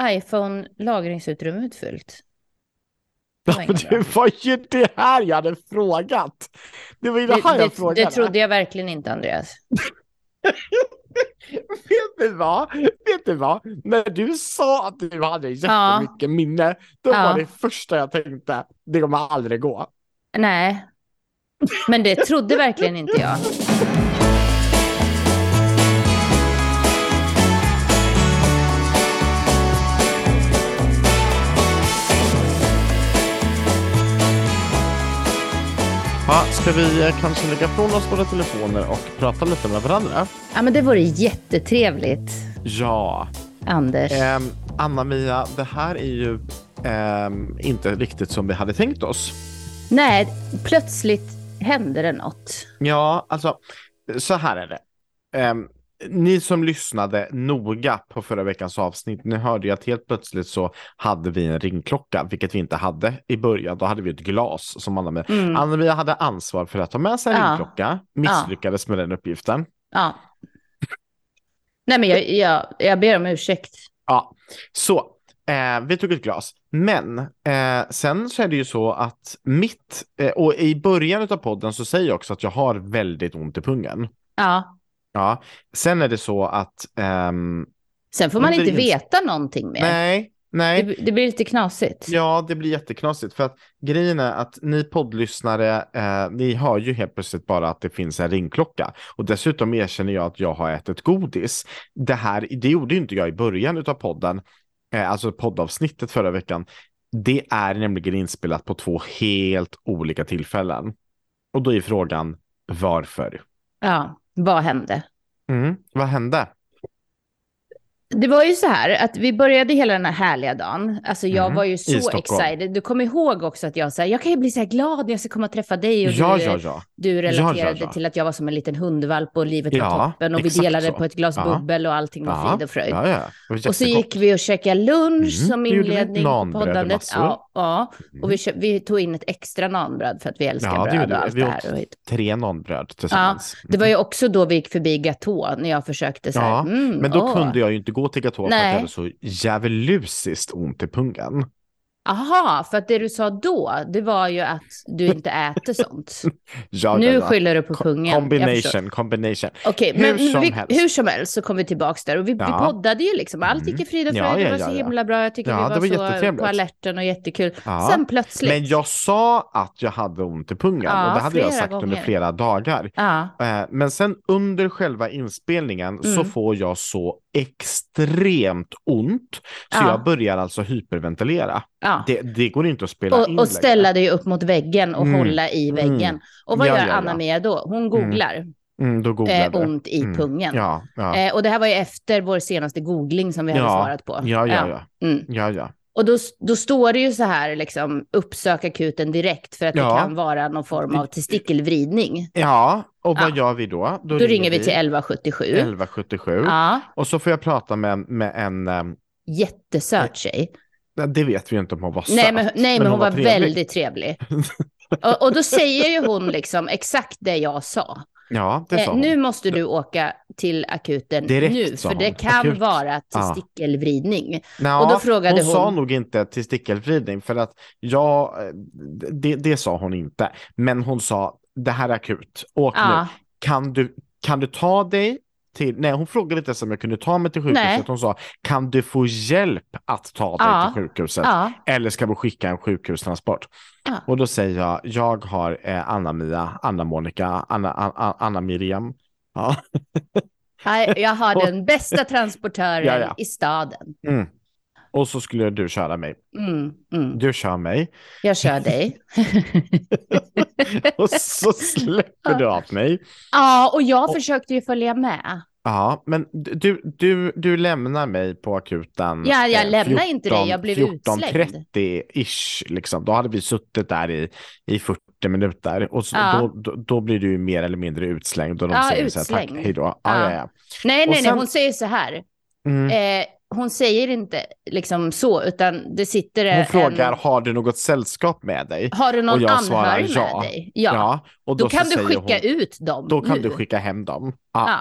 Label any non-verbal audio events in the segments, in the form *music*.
iPhone-lagringsutrymmet fullt. Det Ja, var det var ju det här jag hade frågat. Det var ju det Det, här jag det, frågade. det trodde jag verkligen inte, Andreas. *laughs* Vet du vad? Vet du vad? När du sa att du hade jättemycket minne, då Ja. var det första jag tänkte, det kommer aldrig gå. Nej, men det trodde verkligen inte jag. Ja, ska vi eh, kanske lägga från oss våra telefoner och prata lite med varandra? Ja, men det vore jättetrevligt, Ja. Anders. Ehm, Anna-Mia, det här är ju ehm, inte riktigt som vi hade tänkt oss. Nej, plötsligt hände det något. Ja, alltså så här är det. Ehm, ni som lyssnade noga på förra veckans avsnitt, ni hörde ju att helt plötsligt så hade vi en ringklocka, vilket vi inte hade i början. Då hade vi ett glas som Anna-Mia. Mm. Anna-Mia hade ansvar för att ta med sig en Ja. ringklocka, misslyckades med den uppgiften. Ja. Nej, men jag, jag, jag ber om ursäkt. Ja, så eh, vi tog ett glas. Men eh, sen så är det ju så att mitt, eh, och i början av podden så säger jag också att jag har väldigt ont i pungen. Ja. Ja, sen är det så att ehm, Sen får man inte veta någonting mer. nej, nej, Det, det blir lite knasigt. ja, det blir jätteknasigt för att grejen är att ni poddlyssnare, eh, ni hör ju helt plötsligt bara att det finns en ringklocka och dessutom erkänner jag att jag har ätit godis. Det här, det gjorde inte jag i början av podden, eh, alltså poddavsnittet förra veckan. Det är nämligen inspelat på två helt olika tillfällen. Och då är frågan varför? Ja, vad hände? Mm, vad hände? Det var ju så här att vi började hela den här härliga dagen. Alltså jag Mm, var ju så excited. Du kommer ihåg också att jag sa, jag kan ju bli så här glad när jag ska komma och träffa dig. Och Ja, du, ja, ja. du relaterade Ja, ja, ja. till att jag var som en liten hundvalp och livet var Ja, toppen. Och vi delade så. på ett glas Ja. bubbel och allting var frid och fröjd. Ja, ja. Och så gick vi och käkade lunch Mm, som inledning på poddandet. Ja, ja. Mm. och vi, köp, vi tog in ett extra nanbröd för att vi älskar Ja, det bröd och allt Vi det åt här. Och, tre nanbröd tillsammans. det var ju också då vi gick förbi Gatå när jag försökte så här. Ja, mm, Men då kunde jag ju inte gå till Gatå för att jag hade så djävulusiskt ont i pungen. Aha, för att det du sa då, det var ju att du *laughs* inte äter sånt. Ja, nu ja, ja. skyller du på pungen. Combination, combination. Okej, Hur men som vi, hur som helst så kom vi tillbaka där och vi, vi Ja. poddade ju liksom. Allt gick i frid och Ja, fröjd, ja, det var så himla bra. Jag tycker Ja, vi det var, var så på alerten och jättekul. Sen plötsligt. Men jag sa att jag hade ont i pungen och det hade jag sagt under gånger. flera dagar. Eh, Men sen under själva inspelningen så Mm. får jag så extremt ont så Ja. jag börjar alltså hyperventilera. ja. Det, det går inte att spela in Och, längre. och ställa dig upp mot väggen och Mm. hålla i väggen. Mm. Och vad Ja, gör. Anna-Mia då? Hon googlar Mm, då googlar eh, ont i Mm. pungen. Eh, och det här var ju efter vår senaste googling som vi hade svarat på. Ja, ja, ja. Mm. ja, ja. Och då, då står det ju så här, liksom, uppsök akuten direkt för att Ja. det kan vara någon form av testikelvridning. Ja, och vad Ja. gör vi då? Då, ringer vi till 1177. 1177. Ja, Och så får jag prata med, med en, ehm, jättesöt tjej. det vet vi ju inte om hon var Nej, söt. men, nej, men, hon, var, trevlig. väldigt trevlig. och, och då säger ju hon liksom exakt det jag sa. Ja, det sa Eh, hon. nu måste du åka till akuten Direkt, nu, sa för det kan Akut. vara testikelvridning. Nå, och då frågade hon, sa hon- nog inte testikelvridning för att ja, det, det sa hon inte. Men hon sa det här är akut. Åk Ja. nu. Kan du, kan du ta dig till, nej hon frågade inte ens om jag kunde ta mig till sjukhuset. Nej. Hon sa kan du få hjälp att ta dig Ja. till sjukhuset? Ja, Eller ska vi skicka en sjukhustransport? Ja. Och då säger jag, jag har eh, Anna-Mia, Anna-Monica, Anna, Anna, Anna-Miriam. *laughs* Ja. Jag har den bästa transportören i staden. Mm. Och så skulle du köra mig. Mm, mm. Du kör mig. Jag kör dig. *laughs* *laughs* *laughs* Och så släpper du av mig. ja, och jag försökte ju följa med. Ja, men du, du, du lämnar mig på akuten. Ja, jag eh, lämnar inte dig, jag blev utslängd. 14.30-ish, liksom. Då hade vi suttit där i, i 40 minuter och så, Ja. då, då, då blir du mer eller mindre utslängd och de Ja, säger så här, tack, utslängd. hej då. Ja, Ja. ja. Nej, Och nej, sen- nej, hon säger så här. Mm. Eh, hon säger inte liksom så, utan det sitter Hon en... frågar, har du något sällskap med dig? Har du någon och jag svarar anhörig ja. med dig? Ja. och då, så kan du skicka hon, ut dem Då kan nu. du skicka hem dem. Ja. Ja.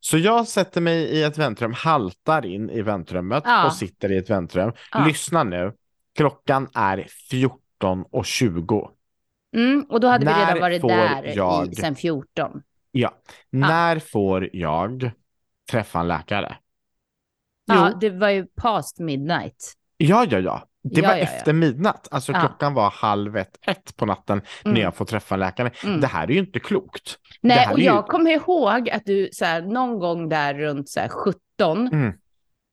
Så jag sätter mig i ett väntrum, haltar in i väntrummet Ja. och sitter i ett väntrum. Ja. Lyssna nu, klockan är 14.20. Mm, och då hade vi När redan varit där jag- i, sen 14. Ja, när får jag träffa en läkare? Ja, Jo. det var ju past midnight. Ja, ja, ja. Det Ja, var ja, ja. efter midnatt. Alltså Ja. klockan var halv ett, ett på natten Mm. när jag får träffa en läkare. Mm. Det här är ju inte klokt. Nej, och är ju- jag kommer ihåg att du så här, någon gång där runt så här, 17, Mm.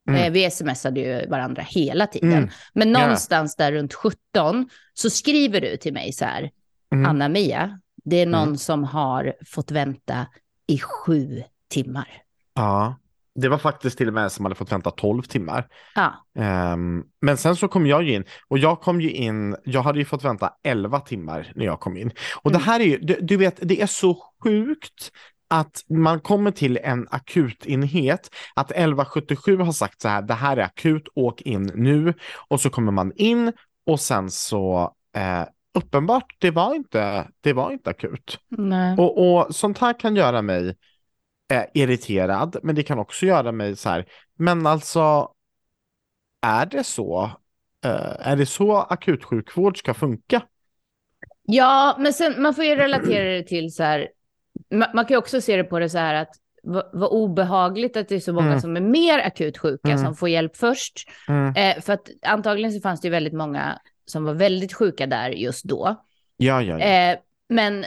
Mm. eh, vi smsade ju varandra hela tiden, Mm. men Ja. någonstans där runt 17 så skriver du till mig så här, Mm. Anna-Mia, det är någon Mm. som har fått vänta i sju timmar. Ja, det var faktiskt till och med en som hade fått vänta 12 timmar. Ja, Ehm, men sen så kom jag ju in och jag kom ju in, jag hade ju fått vänta 11 timmar när jag kom in. Och Mm. det här är ju, du, du vet, det är så sjukt att man kommer till en akutenhet, att 1177 har sagt så här, det här är akut, åk in nu. Och så kommer man in och sen så, eh, uppenbart, det var inte, det var inte akut. Och, och sånt här kan göra mig eh, irriterad, men det kan också göra mig så här, men alltså, är det så? Eh, är det så akutsjukvård ska funka? Ja, men sen, man får ju relatera det till så här, man, man kan ju också se det på det så här att vad, obehagligt att det är så många Mm. som är mer akut sjuka Mm. som får hjälp först. Mm. Eh, för att antagligen så fanns det ju väldigt många som var väldigt sjuka där just då. Ja, ja, ja. Eh, men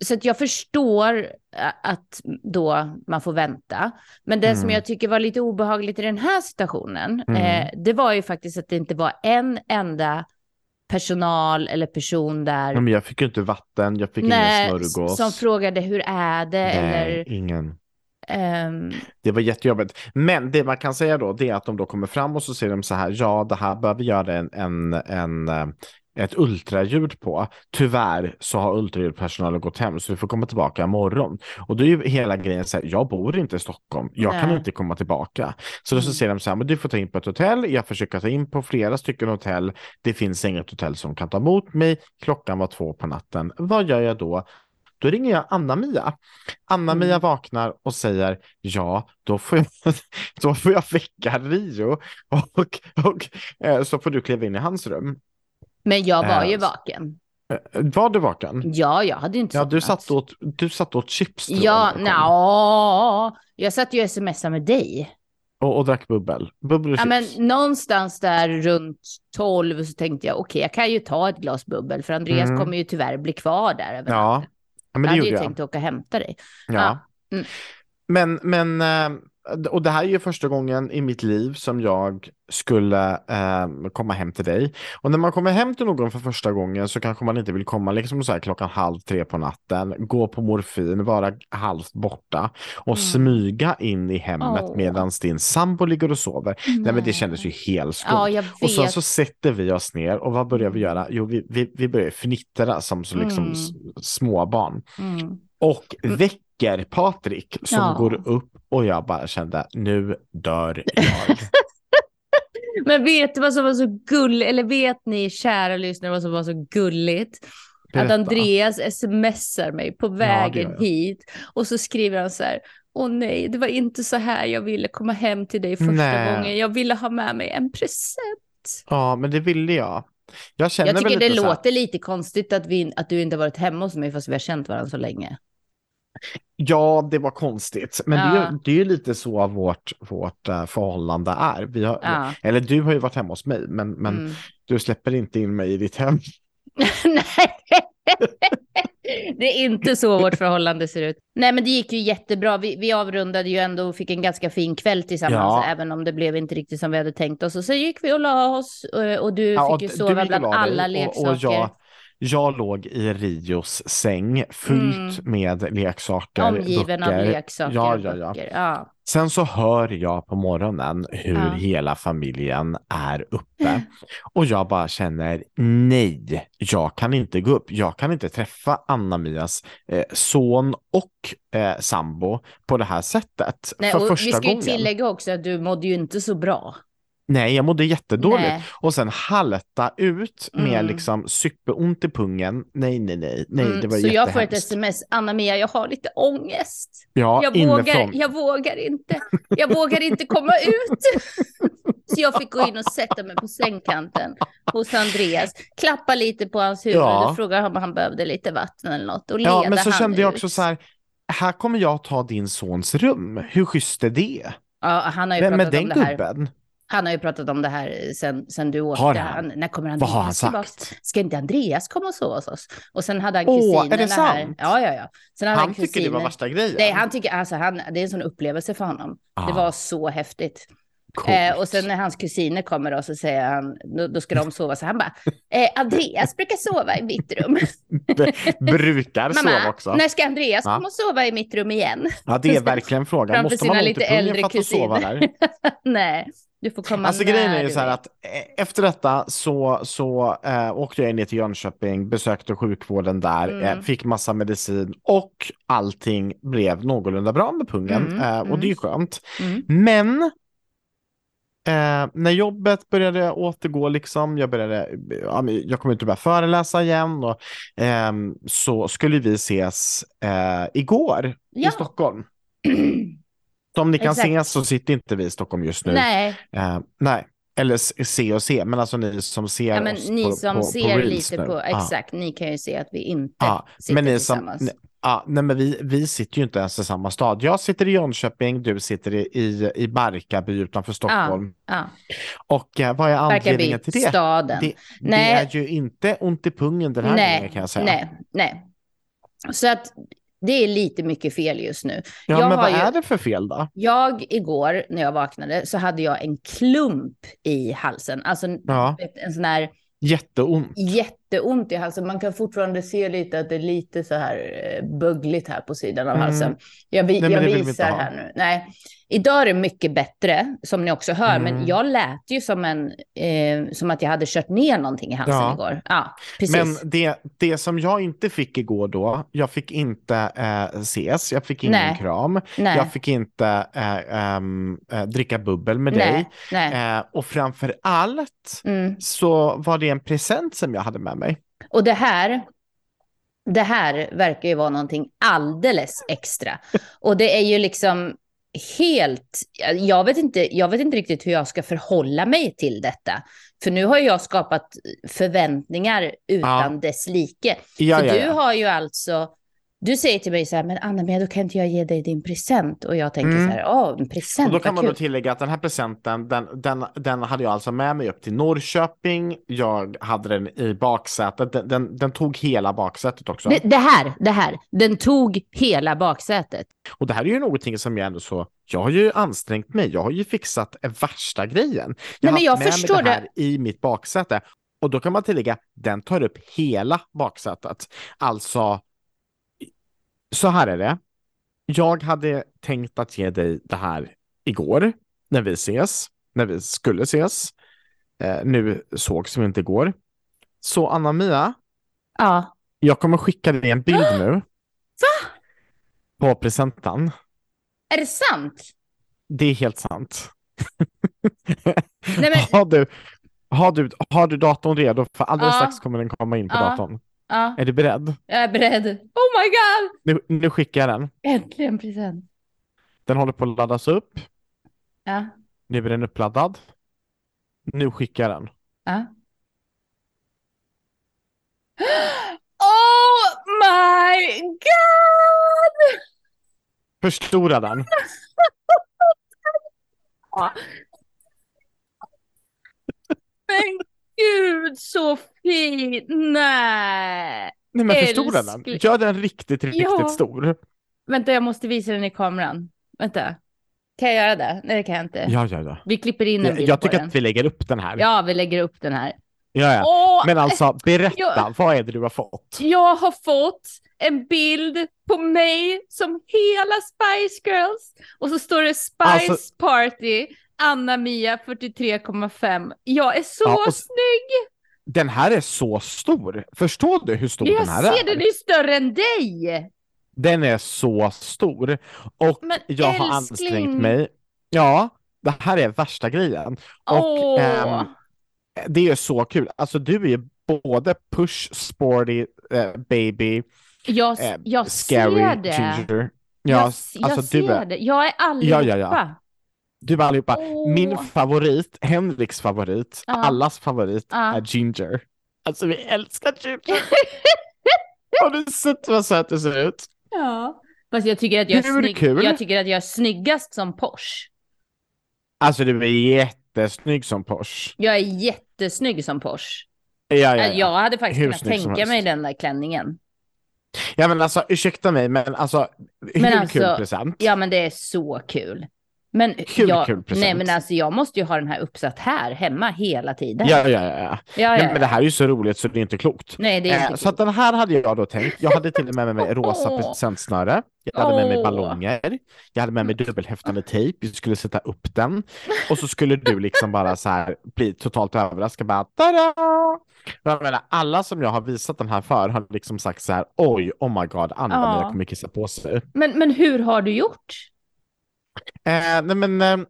så att jag förstår eh, att då man får vänta. Men det som Mm. jag tycker var lite obehagligt i den här situationen, Mm. eh, det var ju faktiskt att det inte var en enda personal eller person där Men jag fick ju inte vatten, jag fick nej, ingen smörgås. som frågade hur är det Nej, eller ingen. ehm, Det var jättejobbigt. Men det man kan säga då, det är att de då kommer fram och så säger de så här, ja, det här behöver göra en, en, en, eh, ett ultraljud på. Tyvärr så har ultraljudpersonalen gått hem så vi får komma tillbaka imorgon. Och då är ju hela grejen så här, jag bor inte i Stockholm, jag kan Nej. inte komma tillbaka. Så då så Mm. säger de så här, men du får ta in på ett hotell, jag försöker ta in på flera stycken hotell, det finns inget hotell som kan ta emot mig, klockan var två på natten. Vad gör jag då? Då ringer jag Anna-Mia. Anna-Mia Mm. vaknar och säger ja, då får jag, *laughs* då får jag väcka Rio och, och eh, så får du kliva in i hans rum. Men jag var ju Eh, vaken. Eh, Var du vaken? Ja, jag hade inte Ja, du satt åt, du satt åt chips tror Ja, jag, jag nja, jag satt ju och smsade med dig. och, och drack bubbel. Bubbel och Ja, men chips. någonstans där runt 12 så tänkte jag okej, jag kan ju ta ett glas bubbel för Andreas Mm. kommer ju tyvärr bli kvar där. över Ja, natten. ja men jag det hade gjorde ju jag. tänkt åka och hämta dig. Ja. Ja. Mm. Men, men, eh, och det här är ju första gången i mitt liv som jag skulle eh, komma hem till dig. Och när man kommer hem till någon för första gången så kanske man inte vill komma liksom så här klockan halv tre på natten, gå på morfin, vara halvt borta och Mm. smyga in i hemmet Åh. medan din sambo ligger och sover. Nej men det kändes ju helt skumt. Ja. Och sen så sätter vi oss ner och vad börjar vi göra? Jo, vi, vi, vi börjar fnittra som så liksom Mm. småbarn. Mm. Och Mm. väcker Patrik som Ja. går upp och jag bara kände nu dör jag. *laughs* Men vet du vad som var så gulligt, eller vet ni kära lyssnare vad som var så gulligt? Att Berätta. Andreas smsar mig på vägen jag. hit och så skriver han så här. Åh nej, det var inte så här jag ville komma hem till dig första Nej. gången. Jag ville ha med mig en present. Ja, men det ville jag. Jag känner Jag tycker lite det här- låter lite konstigt att, vi, att du inte varit hemma hos mig fast vi har känt varandra så länge. Ja, det var konstigt. Men det, är, Ja. det är lite så vårt, vårt eh, förhållande är. Vi har, Ja. Eller du har ju varit hemma hos mig, men, men Mm. du släpper inte in mig i ditt hem. *laughs* *laughs* Nej, det är inte så vårt förhållande ser ut. Nej, men det gick ju jättebra. Vi, vi avrundade ju ändå och fick en ganska fin kväll tillsammans, Ja. även om det blev inte riktigt som vi hade tänkt oss. Och så gick vi och la oss eh, och du Ja, fick ju sova och bland alla och- leksaker. Och jag, Jag låg i Rios säng fyllt med leksaker, Mm. Omgiven av böcker. leksaker Ja, ja, ja. böcker. Ja. Sen så hör jag på morgonen hur Ja. hela familjen är uppe *clears throat* och jag bara känner nej, jag kan inte gå upp. Jag kan inte träffa Anna-Mias eh, son och eh, sambo på det här sättet Nej, för första vi ska ju gången. tillägga också att du mådde ju inte så bra. Nej, jag mådde jättedåligt. Nej. Och sen halta ut med Mm. liksom superont i pungen. Nej, nej, nej, nej, Mm, det var så jag får ett sms, Anna-Mia, jag har lite ångest. Ja, Jag inifrån. vågar, jag vågar inte. Jag vågar inte komma ut. *laughs* Så jag fick gå in och sätta mig på sängkanten hos Andreas, klappa lite på hans huvud Ja. och fråga om han behövde lite vatten eller något och Ja, leda men så kände jag ut. också så här, här kommer jag ta din sons rum. Hur schysst är det? Ja, han har ju Vem är pratat om det här. gubben? Han har ju pratat om det här sen, sen du åkte. Har han? när kommer Vad har han Andreas tillbaka? sagt? Ska inte Andreas komma och sova hos oss? Och sen hade han Åh, kusinen är det här. sant? Ja, ja, ja. Sen hade Han han tycker det var värsta grejen. Nej, han tycker, alltså han, det är en sån upplevelse för honom. Ah, Det var så häftigt. Eh, och sen när hans kusiner kommer då så säger han, då, ska de sova, så han bara, eh, Andreas brukar sova i mitt rum. Brukar sova Mamma, också. när ska Andreas Ja. komma och sova i mitt rum igen? Ja, det är verkligen frågan. Måste man lite äldre för att sova där? *laughs* Nej, du får komma Alltså när grejen är ju så här att eh, efter detta så, så eh, åkte jag ner till Jönköping, besökte sjukvården där, Mm. eh, fick massa medicin och allting blev någorlunda bra med pungen Mm, eh, och mm. det är ju skönt. Mm. Men eh, när jobbet började återgå, liksom, jag, började, jag kom ut och började föreläsa igen och ehm, så skulle vi ses eh, igår Ja. i Stockholm. *clears throat* Som ni kan Exakt. se så sitter inte vi i Stockholm just nu. Nej, Eh, nej, eller se och se, men alltså ni som ser ja, men oss ni på, som på, ser på lite nu. på, exakt, ni kan ju se att vi inte ja. sitter Men ni som, tillsammans. ne- ja, nej men vi, vi sitter ju inte ens i samma stad. Jag sitter i Jönköping, du sitter i, i, i Barkarby utanför Stockholm. Ja, Och eh, vad är anledningen Barkarby, till det? staden. Det, det Nej. är ju inte ont i pungen den här gången kan jag säga. Nej, nej. Så att det är lite mycket fel just nu. Ja, Jag men vad ju- är det för fel då? Jag igår när jag vaknade så hade jag en klump i halsen. Alltså Ja. en sån här Jätteont. Jätteont i halsen. Man kan fortfarande se lite att det är lite så här eh, buggligt här på sidan av Mm. halsen. Jag, vi, Nej, jag visar här nu. Nej. Idag är det mycket bättre, som ni också hör, Mm. men jag lät ju som, en, eh, som att jag hade kört ner någonting i halsen Ja. igår. Ja, precis. Men det, det som jag inte fick igår då, jag fick inte eh, ses, jag fick ingen Nej. kram, nej, jag fick inte eh, eh, dricka bubbel med dig. Eh, och framför allt Mm. så var det en present som jag hade med mig. Och det här, det här verkar ju vara någonting alldeles extra. Och det är ju liksom helt, jag vet inte, jag vet inte riktigt hur jag ska förhålla mig till detta. För nu har jag skapat förväntningar utan Ja. dess like. Ja, För ja, du har ju alltså, du säger till mig så här, men Anna, men då kan inte jag ge dig din present? Och jag tänker Mm. så här, ja, en present, Och då kan man då kul. tillägga att den här presenten, den, den, den hade jag alltså med mig upp till Norrköping. Jag hade den i baksätet. Den, den, den tog hela baksätet också. Det, det här, det här, den tog hela baksätet. Och det här är ju någonting som jag ändå så, jag har ju ansträngt mig, jag har ju fixat värsta grejen. Jag Nej, men har jag med förstår mig det här i mitt baksäte. Och då kan man tillägga, den tar upp hela baksätet. Alltså, så här är det. Jag hade tänkt att ge dig det här igår, när vi ses, när vi skulle ses. Eh, nu sågs vi inte igår. Så Anna-Mia, Ja. jag kommer skicka dig en bild nu. *gasps* På presenten. Är det sant? Det är helt sant. Nej, men- *laughs* har, du, har, du, har du datorn redo? För alldeles Ja. strax kommer den komma in på Ja. datorn. Ja, Är du beredd? jag är beredd. Oh my god! Nu, nu skickar jag den. Äntligen present. Den håller på att laddas upp. Ja, Nu är den uppladdad. Nu skickar jag den. ja. Oh my god! Förstora den. *laughs* Men gud så fin! Nej! Nej men förstora den. Gör den riktigt, riktigt Ja. stor. Vänta, jag måste visa den i kameran. Vänta. Kan jag göra det? Nej, det kan jag inte. Ja, ja, ja. Vi klipper in en Jag, bild jag på tycker den. att vi lägger upp den här. Ja, vi lägger upp den här. Ja, ja. Åh, Men alltså, berätta, Ja. vad är det du har fått? Jag har fått en bild på mig som hela Spice Girls och så står det Spice Alltså- Party, Anna-Mia 43,5. Jag är så Ja, och- snygg! Den här är så stor. Förstår du hur stor Jag den här ser är? den är större än dig! Den är så stor. Och Men jag har älskling. ansträngt mig. Ja, det här är värsta grejen. Och Åh. ehm, det är så kul. Alltså du är ju både push, sporty, eh, baby, jag eh, jag scary, ser det. ginger. jag, Ja, jag alltså ser du är, det. Jag är allihopa. Ja, ja, ja. Du är allihopa. Åh. Min favorit, Henriks favorit, Ja. allas favorit Ja. är Ginger. Alltså vi älskar Ginger. *laughs* Har du sett vad söt du ser ut? Ja. Fast jag tycker att jag är snygg. kul? Jag tycker att jag är snyggast som Porsche. Alltså du är jättesnygg som Porsche. Jag är jättesnygg som Porsche. Ja, ja, ja. Jag hade faktiskt Hur kunnat tänka mig den där klänningen. ja men alltså ursäkta mig men alltså hur Men alltså, kul present? Ja, men det är så kul. Men Hur jag, kul present? nej, men alltså jag måste ju ha den här uppsatt här hemma hela tiden. Ja, ja, ja. ja. ja, ja, Men, det här är ju så roligt så det är inte klokt. Nej, det är Eh, inte så att den här hade jag då tänkt. Jag hade till och med med mig *laughs* rosa presentsnöre. Jag hade med mig ballonger. Jag hade med mig dubbelhäftande tejp. Vi skulle sätta upp den. Och så skulle du liksom bara så här bli totalt överraskad. Bara tada! Jag menar, alla som jag har visat den här för har liksom sagt så här. Oj, oh my god, Anna Ja. jag kommer kissa på sig. men, men hur har du gjort? Eh, nej men eh,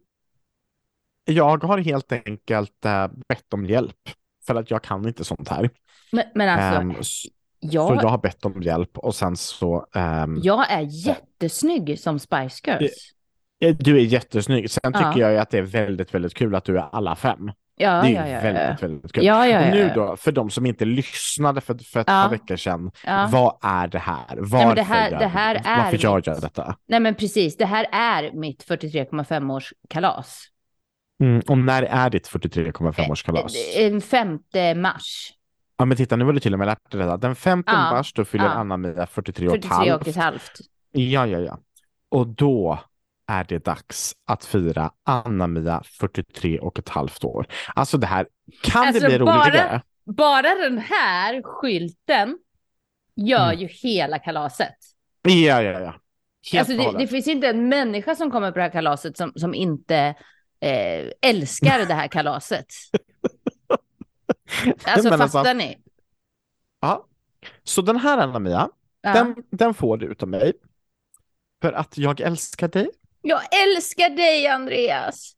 jag har helt enkelt eh, bett om hjälp. För att jag kan inte sånt här. Men, men alltså, Ehm, s- jag, Så jag har bett om hjälp och sen så... ehm, jag är jättesnygg som Spice Girls. eh, Du är jättesnygg. Sen Ja. tycker jag ju att det är väldigt, väldigt kul att du är alla fem. Ja, det är ja, ju ja, väldigt, ja. väldigt kul. Ja, ja, nu då, för de som inte lyssnade för, för ett par veckor sedan, vad är det här? Varför, men det här- gör, det här är varför gör mitt- jag detta? Nej, men precis. Det här är mitt 43,5 års kalas. Mm, och när är ditt 43,5-årskalas? Eh, 5 mars. Ja men titta, nu var du till och med lärt dig detta. Den 5 Ja. mars då fyller. Anna-Mia 43 och ett 43 och ett halvt. Ja, ja, ja. Och då är det dags att fira Anna-Mia 43 och ett halvt år. Alltså det här, kan Alltså, det bli bara- roligare? Bara den här skylten gör Mm. ju hela kalaset. Ja, ja, ja. Helt Alltså det, det finns inte en människa som kommer på det här kalaset som, som inte eh, älskar det här *laughs* kalaset. Alltså Men alltså- fattar ni? Ja. Så den här Anna-Mia, Ja. den, den får du utav mig. För att jag älskar dig. Jag älskar dig Andreas.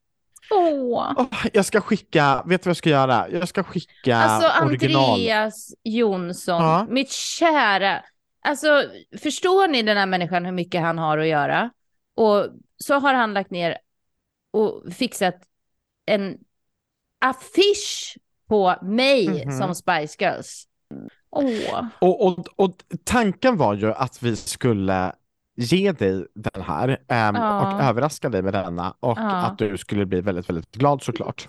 Åh. Åh, jag ska skicka, vet du vad jag ska göra? Jag ska skicka Alltså original. Andreas Jonsson, Ja. mitt kära. Alltså förstår ni den här människan hur mycket han har att göra? Och så har han lagt ner och fixat en affisch på mig Mhm. som Spice Girls. Åh. Och, och, och tanken var ju att vi skulle ge dig den här ehm, Ja. och överraska dig med denna och Ja. att du skulle bli väldigt, väldigt glad såklart.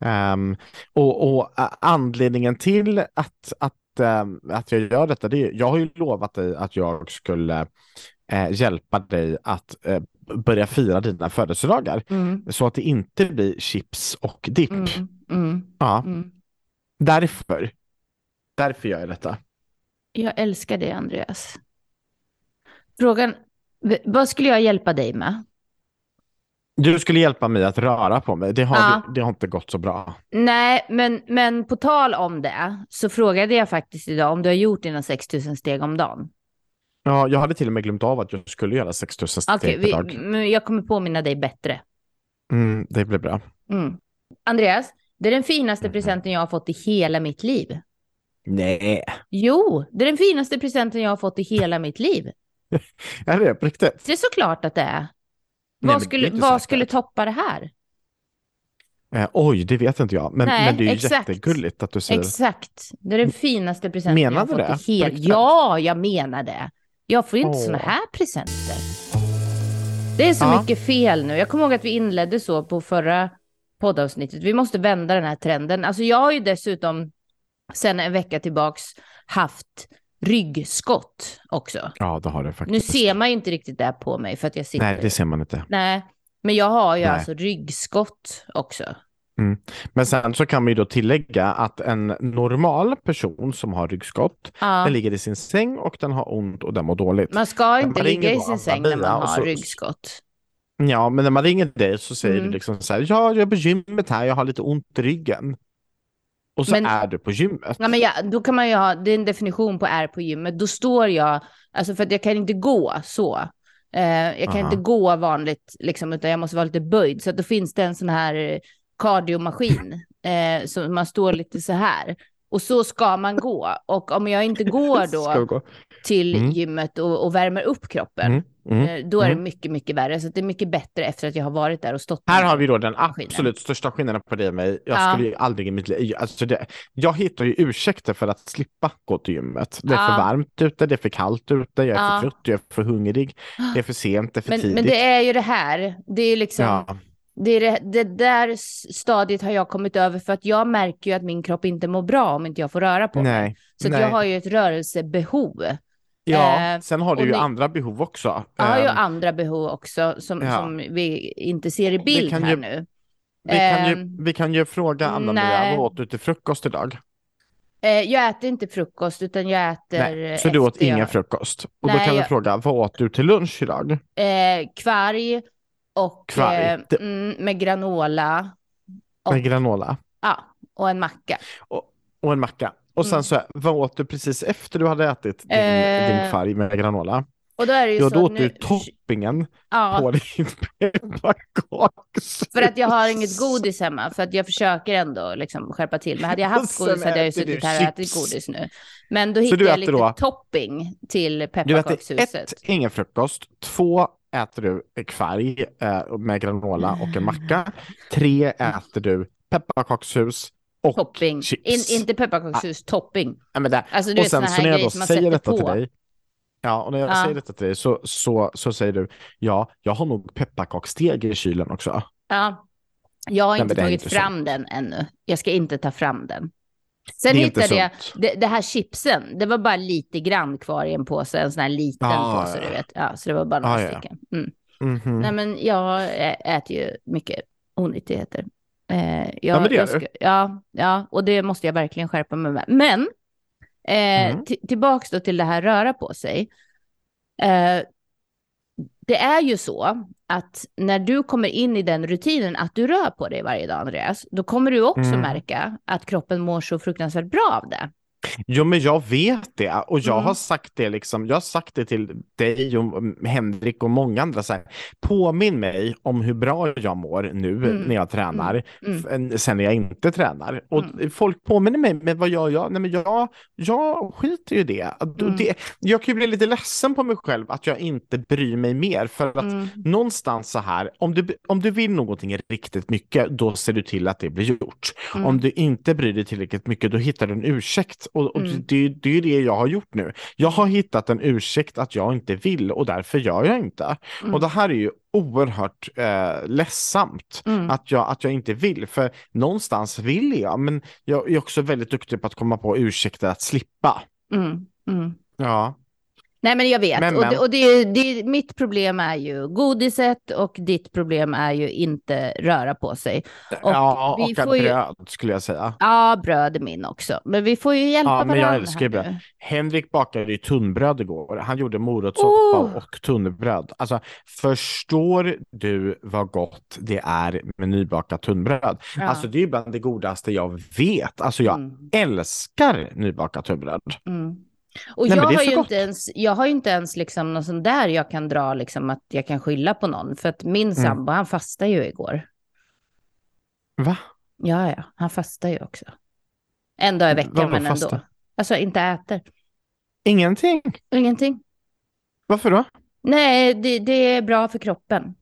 Ehm, och, och anledningen till att, att, ehm, att jag gör detta, det är, jag har ju lovat dig att jag skulle eh, hjälpa dig att eh, börja fira dina födelsedagar Mm, så att det inte blir chips och dipp. mm, mm, Ja, mm. därför. Därför gör jag detta. Jag älskar dig Andreas. Frågan, vad skulle jag hjälpa dig med? Du skulle hjälpa mig att röra på mig. Det har, Ja. det har inte gått så bra. Nej, men, men på tal om det så frågade jag faktiskt idag om du har gjort dina 6000 steg om dagen. Ja, jag hade till och med glömt av att jag skulle göra 6000 steg Okej, per dag. men jag kommer påminna dig bättre. Mm, det blir bra. Mm. Andreas, det är den finaste Mhm. presenten jag har fått i hela mitt liv. Nej, Jo, det är den finaste presenten jag har fått i hela mitt liv. *laughs* är det på riktigt? Det är såklart att det är. Nej, vad det skulle, vad säkert. skulle toppa det här? Eh, oj, det vet inte jag. Men, Nej, men det är ju exakt. jättegulligt att du säger. Exakt. Det är den finaste presenten jag har du fått det? i På hela... riktigt? Ja, jag menar det. Jag får ju inte Åh. såna här presenter. Det är så Ja. mycket fel nu. Jag kommer ihåg att vi inledde så på förra poddavsnittet. Vi måste vända den här trenden. Alltså jag har ju dessutom sedan en vecka tillbaks haft ryggskott också. Ja, det har Nu faktiskt. ser man ju inte riktigt det på mig för att jag sitter... Nej, det ser man inte. Nej, men jag har ju Nej. alltså ryggskott också. Mm. Men sen så kan man ju då tillägga att en normal person som har ryggskott, Ja. den ligger i sin säng och den har ont och den mår dåligt. Man ska inte man ligga i sin säng när man har så- ryggskott. Ja, men när man ringer dig så säger Mm. du liksom så här, ja, jag är på gymmet här, jag har lite ont i ryggen. Och så Men- är du på gymmet. Ja, men ja, då kan man ju ha, det är en definition på är på gymmet. Då står jag, alltså för att jag kan inte gå så. Eh, jag kan Aha. inte gå vanligt, liksom, utan jag måste vara lite böjd. Så då finns det en sån här kardiomaskin, eh, så man står lite så här. Och så ska man gå. Och om jag inte *laughs* går då gå? till Mm. gymmet och, och värmer upp kroppen, Mm. Mm. eh, då är det Mm. mycket, mycket värre. Så det är mycket bättre efter att jag har varit där och stått. Här har vi då den absolut största skillnaden på dig och mig. Jag Ja. skulle ju aldrig i mitt liv, alltså det, jag hittar ju ursäkter för att slippa gå till gymmet. Det är Ja. för varmt ute, det är för kallt ute, jag är Ja. för trött, jag är för hungrig, *gasps* det är för sent, det är för Men, tidigt. men det är ju det här, det är liksom, ja. det, är det, det där stadiet har jag kommit över för att jag märker ju att min kropp inte mår bra om inte jag får röra på mig. Nej. Så att nej. jag har ju ett rörelsebehov. Ja, eh, sen har du ju ni- andra behov också. Jag har ju Ehm, andra behov också som, ja. som vi inte ser i bild här ju- nu. vi, kan ju, ehm, vi kan ju fråga Anna-Maria, vad åt du till frukost idag? Eh, jag äter inte frukost utan jag äter Nej, så du åt ingen jag, frukost. Och Nej, då kan vi jag- fråga, vad åt du till lunch idag? eh, Kvarg och Kvarg, eh, mm, med granola och, Med granola ja, och en macka. och, och en macka. Och sen Mm. så, vad åt du precis efter du hade ätit din, Eh, din kvarg med granola? Och då är det ju Ja, så åt nu- du toppingen ja, på din *laughs* pepparkaks. För att jag har inget godis hemma, för att jag försöker ändå liksom skärpa till. Men hade jag haft *laughs* godis hade jag ju suttit här och ätit godis nu. Men då hittade jag lite då- topping till Du äter pepparkakshuset. ett, ingen frukost. Två, äter du kvarg eh, med granola och en macka. Tre, äter du pepparkakshus och Topping. chips. In, inte pepparkakshus, topping. Ja, men där. Alltså och sen så när jag då säger detta på. till dig. Ja, och när jag Ja. säger detta till dig så, så, så säger du, ja, jag har nog pepparkaksdeg i kylen också. Ja. Jag har inte tagit inte fram den ännu. Jag ska inte ta fram den. Sen Det hittade jag sunt. det, det här chipsen. Det var bara lite grann kvar i en påse, en sån här liten Ah, påse, ja. du vet. Ja, så det var bara några Ah, stycken. Mm. Mhm. Nej, men jag äter ju mycket onyttigheter. Eh, jag, Ja, men det gör jag du. Ja, ja, och det måste jag verkligen skärpa mig med. Men eh, Mm. ti- tillbaks då till det här röra på sig. Eh, det är ju så att när du kommer in i den rutinen att du rör på dig varje dag, Andreas, då kommer du också Mm. märka att kroppen mår så fruktansvärt bra av det. Jo, men jag vet det och jag Mm. har sagt det liksom. Jag har sagt det till dig och mm, Henrik och många andra så här. Påminn mig om hur bra jag mår nu Mm. när jag tränar, Mm. än- sen när jag inte tränar. Och Mm. folk påminner mig, men vad gör jag? Nej, men jag, jag skiter ju i det. Mm. det. Jag kan ju bli lite ledsen på mig själv att jag inte bryr mig mer för att Mm. någonstans så här, om du, om du vill någonting riktigt mycket, då ser du till att det blir gjort. Mm. Om du inte bryr dig tillräckligt mycket, då hittar du en ursäkt. Och, och Mm. det, det är ju det jag har gjort nu. Jag har hittat en ursäkt att jag inte vill och därför gör jag inte. Mm. Och det här är ju oerhört eh, ledsamt. Mm. Att jag, att jag inte vill, för någonstans vill jag, men jag är också väldigt duktig på att komma på ursäkter att slippa. Mm. Mm. Ja, Nej, men jag vet. Men, och men. det, och det, det, mitt problem är ju godiset och ditt problem är ju inte röra på sig. Och ja vi och får ju- bröd skulle jag säga. Ja, bröd är min också. Men vi får ju hjälpa Ja, men jag varandra älskar bröd. nu. Henrik bakade ju tunnbröd igår. Han gjorde morotssoppa Oh! och tunnbröd. Alltså, förstår du vad gott det är med nybakat tunnbröd? Ja. Alltså, det är bland det godaste jag vet. Alltså, jag Mm, älskar nybakat tunnbröd. mm. Och Nej, jag har, ju gott. inte ens, jag har ju inte ens liksom någon sån där jag kan dra liksom att jag kan skylla på någon. För att min Mm. sambo, han fastar ju igår. Va? Ja, ja, han fastar ju också. En dag i veckan, Vadå men ändå. fasta? Alltså inte äter. Ingenting? Ingenting. Varför då? Nej, det, det är bra för kroppen.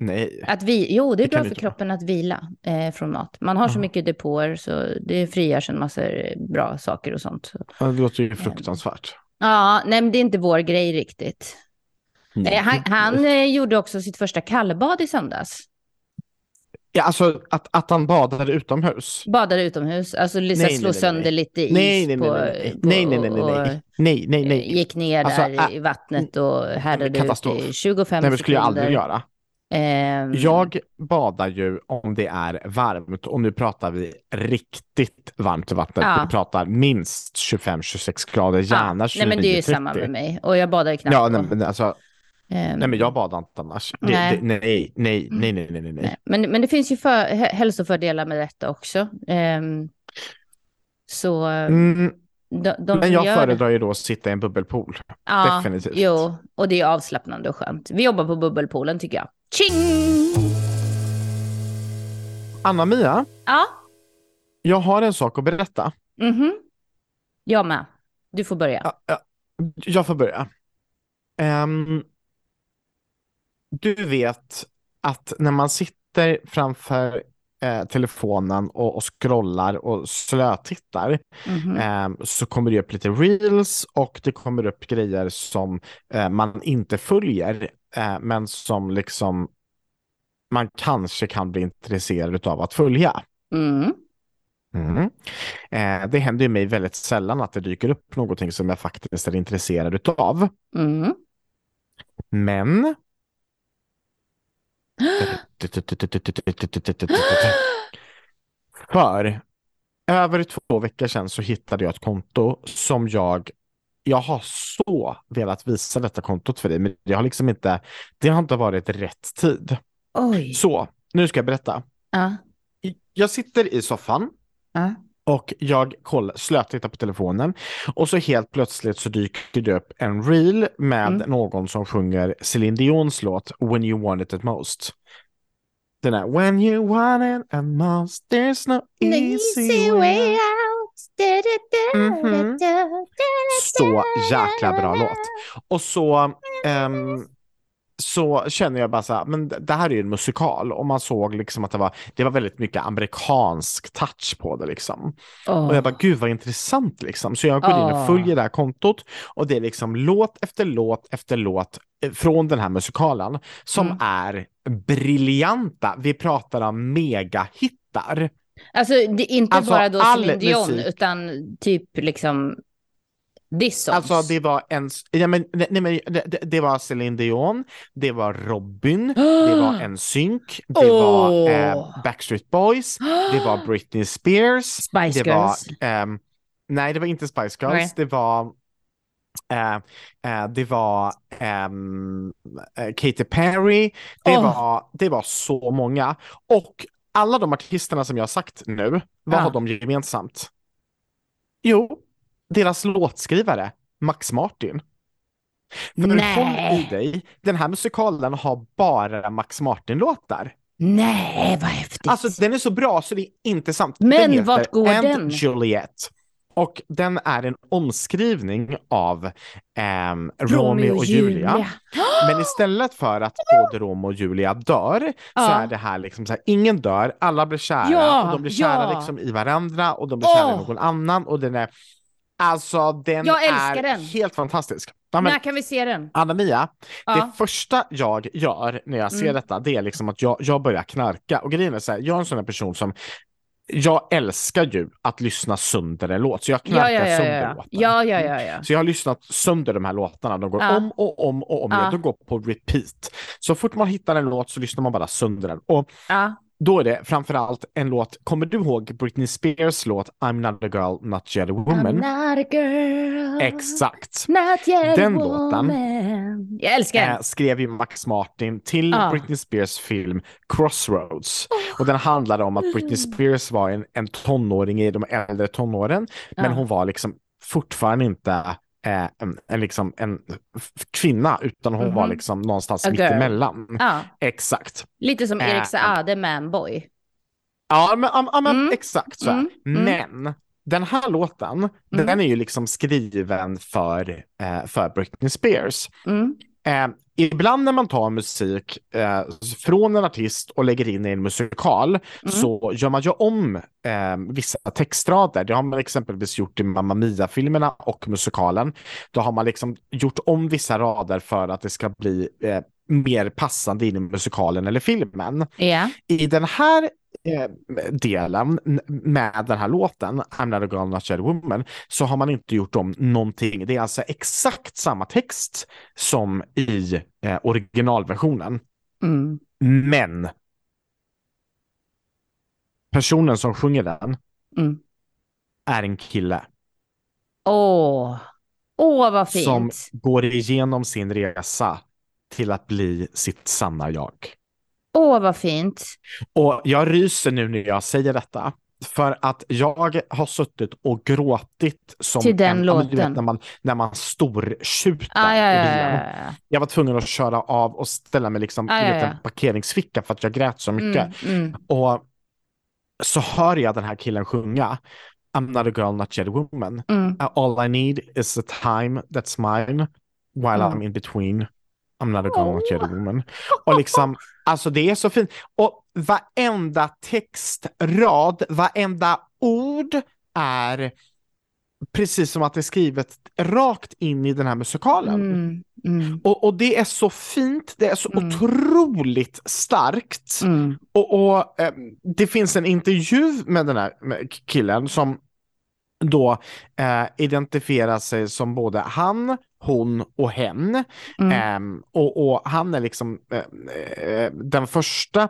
Nej. Att vi, jo, det är Det bra för inte vara. kroppen att vila eh, från mat. Man har så Jaha. mycket depåer så det frigörs en massa bra saker och sånt. Det låter ju fruktansvärt. Ja, nej, men det är inte vår grej riktigt. Nej. Eh, han han eh, gjorde också sitt första kallbad i söndags. Ja, alltså att, att han badade utomhus. Badade utomhus, alltså liksom Nej, slå nej, sönder nej. lite is Nej, nej, nej, på, nej, på nej, nej, nej, nej, nej, nej, nej, gick ner Alltså, där äh, i vattnet och härdade ut i 25 Nej, men det skulle jag aldrig sekunder. göra. Ehm, Jag badar ju om det är varmt och nu pratar vi riktigt varmt vatten. Ja. Vi pratar minst 25-26 grader, gärna ja, 29-30. Nej men det är ju samma med mig. Och jag badar ju knappt Ja, nej, men alltså, Ehm, nej men jag badar inte annars. Det, Nej. det, nej, nej, nej, nej, nej, nej, nej. nej. Men, men det finns ju för, hä- hälsofördelar med detta också. Ehm, så Mm, de, de men jag föredrar ju då att sitta i en bubbelpool. ja, definitivt. Jo, och det är avslappnande och skönt. Vi jobbar på bubbelpoolen tycker jag. Tjing! Anna-Mia, Ja, jag har en sak att berätta. mhm. Jag med. Du får börja. Ja, ja, Jag får börja. Ehm, du vet att när man sitter framför eh, telefonen och, och scrollar och slötittar Mhm. ehm, så kommer det upp lite reels och det kommer upp grejer som eh, man inte följer eh, men som liksom man kanske kan bli intresserad av att följa. Mm. Mm. Eh, det händer ju mig väldigt sällan att det dyker upp någonting som jag faktiskt är intresserad utav. Mm. Men... För över två veckor sedan så hittade jag ett konto som jag jag har så velat visa detta kontot för dig, men det har liksom inte, det har inte varit rätt tid. Oj. Så, nu ska jag berätta. Ja. Jag sitter i soffan Ja. Och jag koll, slötittar på telefonen och så helt plötsligt så dyker det upp en reel med Mm. någon som sjunger Celine Dions låt When you want it the most. Den är When you want it the most there's no easy way out. Mhm. Så jäkla bra låt. Och så, ehm, så känner jag bara så här, men det här är ju en musikal och man såg liksom att det var, det var väldigt mycket amerikansk touch på det liksom. Och jag bara, gud vad intressant liksom. Så jag går in och följer det här kontot och det är liksom låt efter låt efter låt eh, från den här musikalen som Mm. är briljanta. Vi pratar om megahittar. Alltså det är inte Alltså, bara då all Celine Dion, musik. utan typ liksom this songs. Alltså det var en, ja, men, nej, nej, men, det, det- var Celine Dion, det var Robin, det var *gasps* en synk, det var Åh. eh, Backstreet Boys, det var *gasps* Britney Spears, Spice det Girls. var, ehm, nej det var inte Spice Girls, Nej. det var eh, eh, det var eh, Katy Perry, det, Åh. var, det var så många. Och alla de artisterna som jag har sagt nu, vad har de gemensamt? Jo, deras låtskrivare, Max Martin. För Nej. håll i dig, den här musikalen har bara Max Martin-låtar. Nej, vad häftigt. Alltså den är så bra så det är inte sant. Men den vart går And den? Juliet. Och den är en omskrivning av ehm, Romeo och Julia. Men istället för att både Romeo och Julia dör så Ja. är det här liksom så här, ingen dör, alla blir kära Ja, och de blir kära ja. liksom i varandra och de blir kära i någon annan och den är Alltså den Jag älskar är den. helt fantastisk. Ja, men, När kan vi se den? Anna-Mia, Ja. det första jag gör när jag ser Mm. detta, det är liksom att jag, jag börjar knarka. Och grejen är så här, jag är en sån här person som, jag älskar ju att lyssna sönder en låt, så jag Ja, knarkar ja, ja, sönder ja. låten. ja, ja, ja, ja. Så jag har lyssnat sönder de här låtarna, de går om och om och om Ja. de går på repeat. Så fort man hittar en låt så lyssnar man bara sönder den. Och ja. Då är det framförallt en låt, kommer du ihåg Britney Spears låt I'm not a girl, not yet a woman? I'm not a girl. Exakt. Not yet Den a låten, woman. Jag älskar. Eh, skrev ju Max Martin till Ja. Britney Spears film Crossroads. Och den handlade om att Britney Spears var en, en tonåring i de äldre tonåren, men Ja. hon var liksom fortfarande inte en, en, liksom, en kvinna, utan hon Mhm. var liksom någonstans A mittemellan. Ja, Exakt. lite som Erik Saade, Manboy. Ja, men, ja, men Mm. exakt så. Mm, mm. Men den här låten, den är ju liksom skriven för, eh, för Britney Spears. Eh, ibland när man tar musik eh, från en artist och lägger in i en musikal Mm. så gör man ju om eh, vissa textrader. Det har man exempelvis gjort i Mamma Mia-filmerna och musikalen. Då har man liksom gjort om vissa rader för att det ska bli eh, mer passande in i musikalen eller filmen. Ja. I den här eh, delen med den här låten, I'm not a girl, not a woman, så har man inte gjort om någonting. Det är alltså exakt samma text som i eh, originalversionen. Mm. Men personen som sjunger den Mm. är en kille Åh, åh vad fint. som går igenom sin resa till att bli sitt sanna jag. Åh vad fint. Och jag ryser nu när jag säger detta. För att jag har suttit och gråtit som Till den en, låten. när man, när man stortjuter Ah, ja, i ja, bilen. ja, ja. Jag var tvungen att köra av och ställa mig liksom Ah, i en parkeringsficka för att jag grät så mycket. Mm, mm, Och så hör jag den här killen sjunga I'm not a girl, not yet a woman. mm. All I need is a time that's mine while. I'm in between. I'm not a not yet a woman. Och liksom, alltså det är så fint. Och varenda textrad, varenda ord är precis som att det är skrivet rakt in i den här musikalen. Mm, mm, Och, och det är så fint, det är så Mm. otroligt starkt. mm, Och, och eh, det finns en intervju med den här killen som då eh, identifierar sig som både han, hon och hen. mm. Ehm, och, och han är liksom eh, eh, den första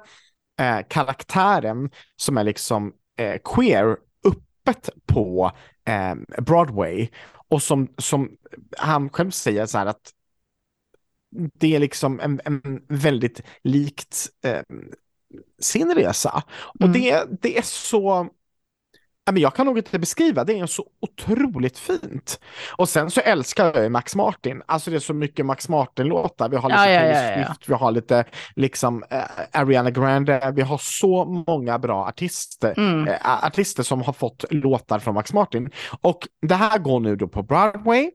eh, karaktären som är liksom eh, queer öppet på eh, Broadway. Och som, som han själv säger så här att det är liksom en, en väldigt likt eh, sin resa. Och Mm. det, det är så... Men jag kan nog inte beskriva, det är så otroligt fint. Och sen så älskar jag Max Martin. Alltså det är så mycket Max Martin-låtar. Vi har lite ja, ja, ja. Swift, vi har lite liksom eh, Ariana Grande. Vi har så många bra artister, Mm. eh, artister som har fått låtar från Max Martin. Och det här går nu då på Broadway.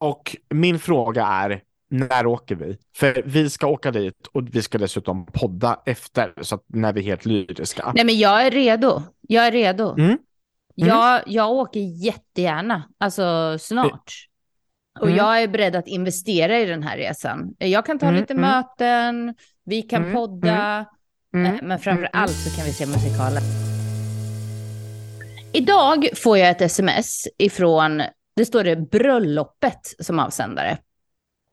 Och min fråga är, när åker vi? För vi ska åka dit och vi ska dessutom podda efter, så att när vi är helt lyriska. Nej men jag är redo. Jag är redo. Mm. Jag, jag åker jättegärna, alltså snart. Och Mm. jag är beredd att investera i den här resan. Jag kan ta Mm, lite mm. möten, vi kan Mm, podda, Mm. eh, men framför mm, allt så kan vi se musikalen. Idag får jag ett sms ifrån, det står det bröllopet som avsändare.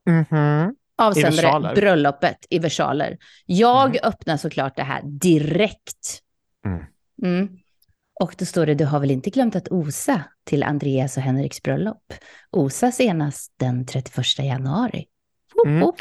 Mhm. Avsändare versaler. bröllopet i versaler. Jag öppnar såklart det här direkt. Mm. Och då står det, du har väl inte glömt att osa till Andreas och Henriks bröllop? Osa senast den 31 januari. Mm.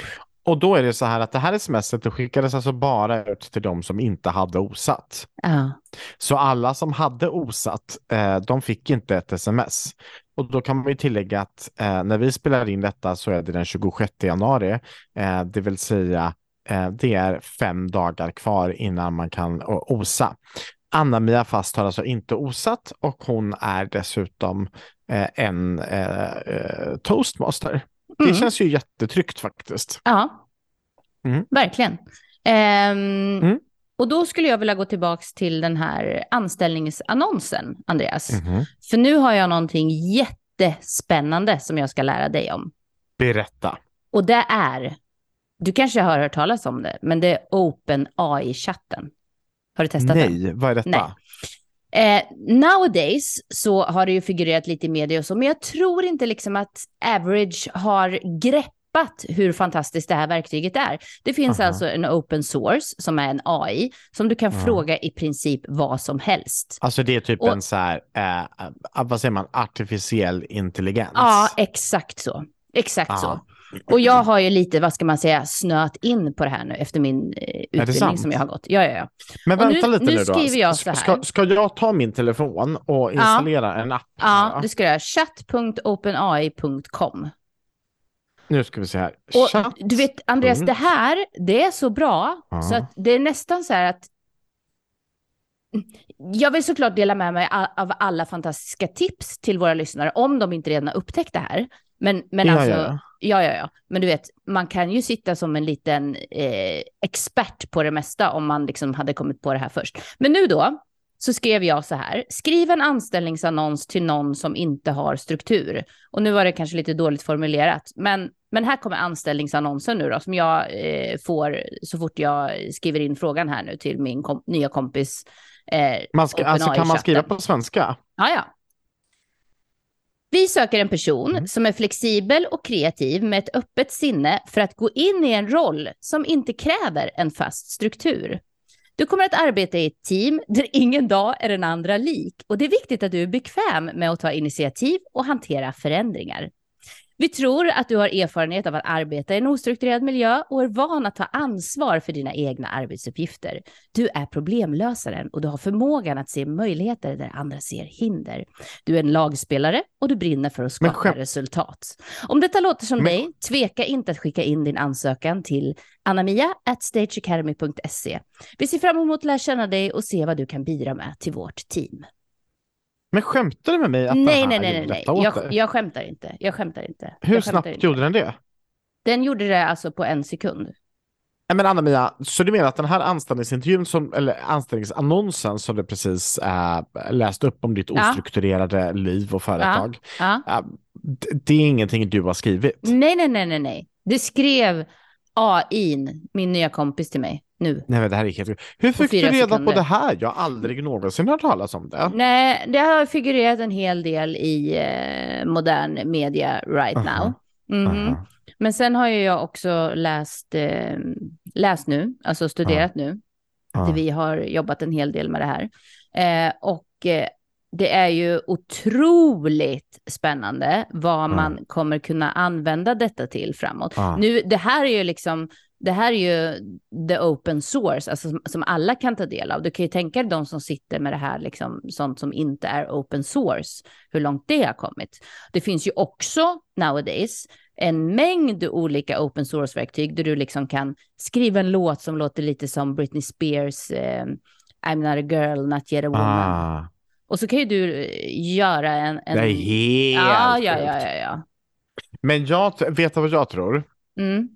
Och då är det så här att det här smset det skickades alltså bara ut till de som inte hade osat. Ja. Så alla som hade osat, eh, de fick inte ett sms. Och då kan man ju tillägga att eh, när vi spelar in detta så är det den 26 januari, eh, det vill säga eh, det är fem dagar kvar innan man kan osa. Anna-Mia Fast har alltså inte osat och hon är dessutom eh, en eh, eh, toastmaster. Det Mm. känns ju jättetryggt faktiskt. Ja, Mm. verkligen. Ehm, Mm. Och då skulle jag vilja gå tillbaka till den här anställningsannonsen, Andreas. Mhm. För nu har jag någonting jättespännande som jag ska lära dig om. Berätta. Och det är, du kanske har hört talas om det, men det är Open AI-chatten. Har du testat den? Nej, vad är detta? Nej. Eh, nowadays så har det ju figurerat lite i media och så, men jag tror inte liksom att Average har greppat hur fantastiskt det här verktyget är. Det finns Aha. alltså en open source som är en AI som du kan Ja. fråga i princip vad som helst. Alltså det är typ Och- en så här, eh, eh, vad säger man, artificiell intelligens. Ja, exakt så. Exakt Ja. så. Och jag har ju lite, vad ska man säga, snöat in på det här nu efter min eh, utbildning som jag har gått. Ja, ja, ja. Men och vänta nu- lite nu nu, då. skriver jag så här. Ska, ska jag ta min telefon och installera en app? här Ja, det ska jag göra. Chat.openai.com. Nu ska vi se här. Och Chatt. du vet, Andreas, punkt. det här, det är så bra Ja. så att det är nästan så här att jag vill såklart dela med mig av alla fantastiska tips till våra lyssnare om de inte redan har upptäckt det här. Men, men Ja, alltså, ja, ja, ja. ja. Men du vet, man kan ju sitta som en liten eh, expert på det mesta om man liksom hade kommit på det här först. Men nu då, så skrev jag så här, skriv en anställningsannons till någon som inte har struktur. Och nu var det kanske lite dåligt formulerat, men, men här kommer anställningsannonsen nu då, som jag eh, får så fort jag skriver in frågan här nu till min kom nya kompis. Eh, Man ska, alltså, kan man skriva på svenska? Ja, ja. Vi söker en person Mm. som är flexibel och kreativ med ett öppet sinne för att gå in i en roll som inte kräver en fast struktur. Du kommer att arbeta i ett team där ingen dag är den andra lik och det är viktigt att du är bekväm med att ta initiativ och hantera förändringar. Vi tror att du har erfarenhet av att arbeta i en ostrukturerad miljö och är van att ta ansvar för dina egna arbetsuppgifter. Du är problemlösaren och du har förmågan att se möjligheter där andra ser hinder. Du är en lagspelare och du brinner för att skapa resultat. Om detta låter som Men- dig, tveka inte att skicka in din ansökan till anamia at stageacademy.se. Vi ser fram emot att lära känna dig och se vad du kan bidra med till vårt team. Men skämtar du med mig att Nej, nej, nej, nej, Jag, jag skämtar inte. Jag skämtar inte. Hur skämtar snabbt inte. gjorde den det? Den gjorde det alltså på en sekund. Nej, men Anna-Mia, så du menar att den här anställningsintervjun, som, eller anställningsannonsen som du precis äh, läste upp om ditt Ja. ostrukturerade liv och företag, Ja. äh, d- det är ingenting du har skrivit? Nej, nej, nej, nej, nej. Det skrev AI, min nya kompis till mig nu. Nej, men det här är helt... Hur fick du reda sekunder. på det här? Jag har aldrig någonsin hört talas om det. Nej, det har figurerat en hel del i eh, modern media right Aha. now. Mhm. Aha. Men sen har ju jag också läst, eh, läst nu, alltså studerat nu. Ja. Där vi har jobbat en hel del med det här. Eh, och eh, det är ju otroligt spännande vad man kommer kunna använda detta till framåt. Nu, det här är ju liksom, det här är ju the open source, alltså som, som alla kan ta del av. Du kan ju tänka dig de som sitter med det här, liksom, sånt som inte är open source, hur långt det har kommit. Det finns ju också nowadays en mängd olika open source-verktyg där du liksom kan skriva en låt som låter lite som Britney Spears eh, I'm not a girl, not yet a woman. Ah, Och så kan ju du eh, göra en... en... det är helt ja, ja, ja, ja, ja. Men jag vet du vad jag tror? Mm,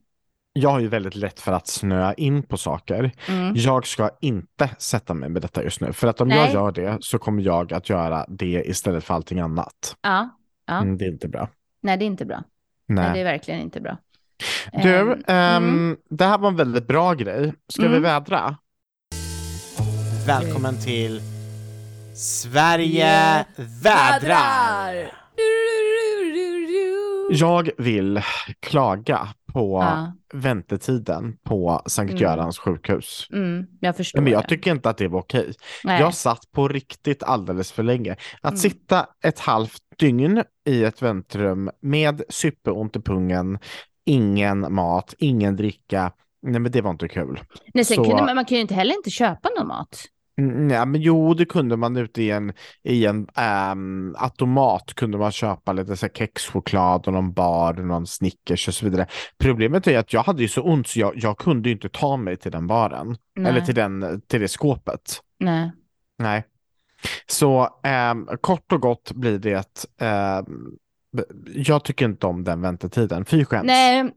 Jag har ju väldigt lätt för att snöa in på saker. mm. Jag ska inte sätta mig med detta just nu. För att om Nej. jag gör det så kommer jag att göra det istället för allting annat. Ja, Ja. Mm, det är inte bra. nej det är inte bra. Nej, Nej. det är verkligen inte bra. Du, ehm, mm. det här var en väldigt bra grej. Ska vi Mm. vädra? Välkommen till Sverige vädrar! Jag vill klaga på Ja, väntetiden på Sankt Mm. Görans sjukhus. mm, jag förstår. Men jag det. tycker inte att det var okej. Nej. Jag satt på riktigt alldeles för länge. Att Mm. sitta ett halvt dygn i ett väntrum med superont i pungen, ingen mat, ingen dricka. Nej, men det var inte kul. Nej, sen så- kunde man, man kan ju inte heller inte köpa någon mat. Mm, Nej, men jo, det kunde man ute i en, i en ehm, automat kunde man köpa lite så här kexchoklad och någon bar, någon Snickers och så vidare. Problemet är att jag hade ju så ont så jag, jag kunde inte ta mig till den baren. Nej. Eller till, den, till det skåpet. Nej. Nej. Så ehm, kort och gott blir det, ehm, jag tycker inte om den väntetiden. Fy skäms. Nej,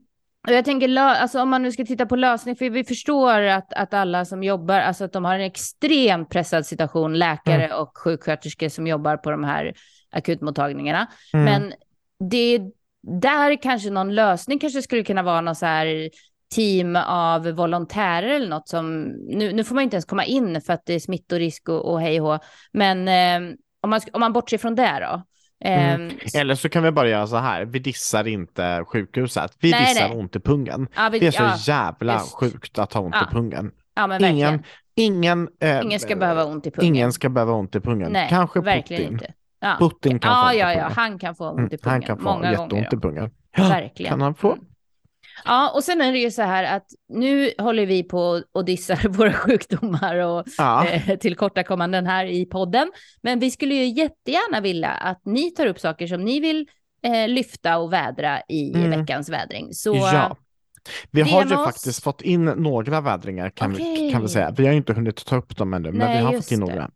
och jag tänker, alltså, om man nu ska titta på lösning, för vi förstår att, att alla som jobbar, alltså att de har en extremt pressad situation, läkare Mm. och sjuksköterskor som jobbar på de här akutmottagningarna. Mm. Men det där kanske någon lösning kanske skulle kunna vara någon så här team av volontärer eller något som, nu, nu får man inte ens komma in för att det är smittorisk och, och hej och hå. men eh, om, man, om man bortser från det då. Mm. Eh, Eller så kan vi bara göra så här, vi dissar inte sjukhuset, vi Nej, dissar nej. ont i pungen. ja, vi, Det är så ja, jävla just. sjukt att ha ont Ja, i pungen. ja. Ingen, ingen, eh, Ingen ska behöva ont i pungen. Ingen ska behöva ont i pungen. Nej, Kanske Putin. inte. Ja. Putin kan få ja, ont i ja, ja, han kan få ont Mm, i pungen. han kan få många jätteont i pungen. Verkligen. Kan han få? Ja, och sen är det ju så här att nu håller vi på och dissar *laughs* våra sjukdomar och Ja. eh, tillkortakommanden här i podden. Men vi skulle ju jättegärna vilja att ni tar upp saker som ni vill eh, lyfta och vädra i Mm. veckans vädring. Så ja. Vi har ju oss. faktiskt fått in några vädringar kan, vi, Okej. kan vi säga. Vi har ju inte hunnit ta upp dem ännu, men Nej, vi har fått in några.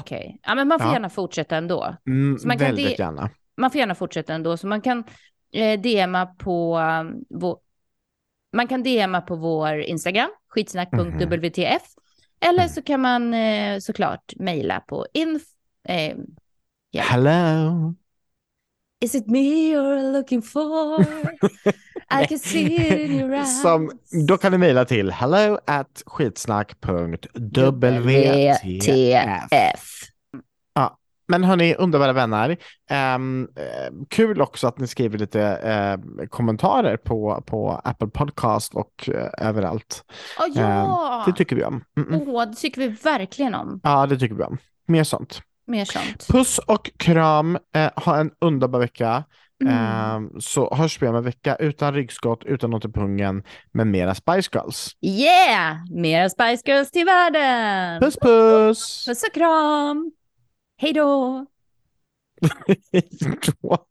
okej. Ja, men man får Ja. gärna fortsätta ändå. Mm, Så man kan väldigt gärna. man får gärna fortsätta ändå, så man kan eh, DMa på vår, man kan DMa på vår Instagram, skitsnack.wtf, eller Mm. så kan man eh, såklart mejla på inf... Eh, ja. Hello! Is it me you're looking for? *laughs* I can see it in your *laughs* eyes. Som, då kan ni mejla till hello at skitsnack.wtf. WTF. Men hörni, underbara vänner. eh, kul också att ni skriver lite eh, kommentarer på, på Apple Podcast och eh, överallt. Åh, ja! Det tycker vi om. Mm -mm. Åh, det tycker vi verkligen om. Ja, det tycker vi om. Mer sånt. Mer sånt. Puss och kram. Ha en underbar vecka. Mm. Ehm, så hörs vi om en vecka utan ryggskott, utan något i pungen, med mera Spice Girls. Yeah! Mera Spice Girls till världen! Puss puss! Puss och kram! *laughs* Hej då! Hej då.